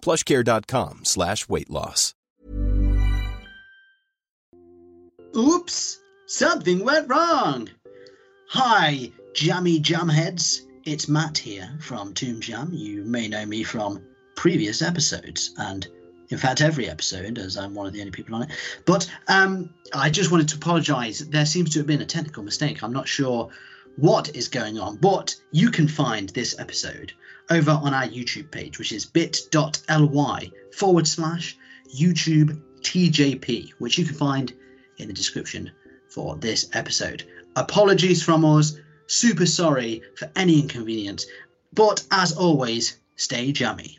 plushcare.com slash weight loss. Oops! Something went wrong! Hi, jammy jamheads. It's Matt here from Tomb Jam. You may know me from previous episodes, and in fact, every episode, as I'm one of the only people on it. But um, I just wanted to apologise. There seems to have been a technical mistake. I'm not sure what is going on, but you can find this episode over on our YouTube page, which is bit.ly forward slash YouTube TJP, which you can find in the description for this episode. Apologies from us. Super sorry for any inconvenience. But as always, stay jammy.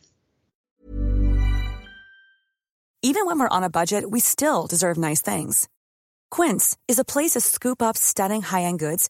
Even when we're on a budget, we still deserve nice things. Quince is a place to scoop up stunning high end goods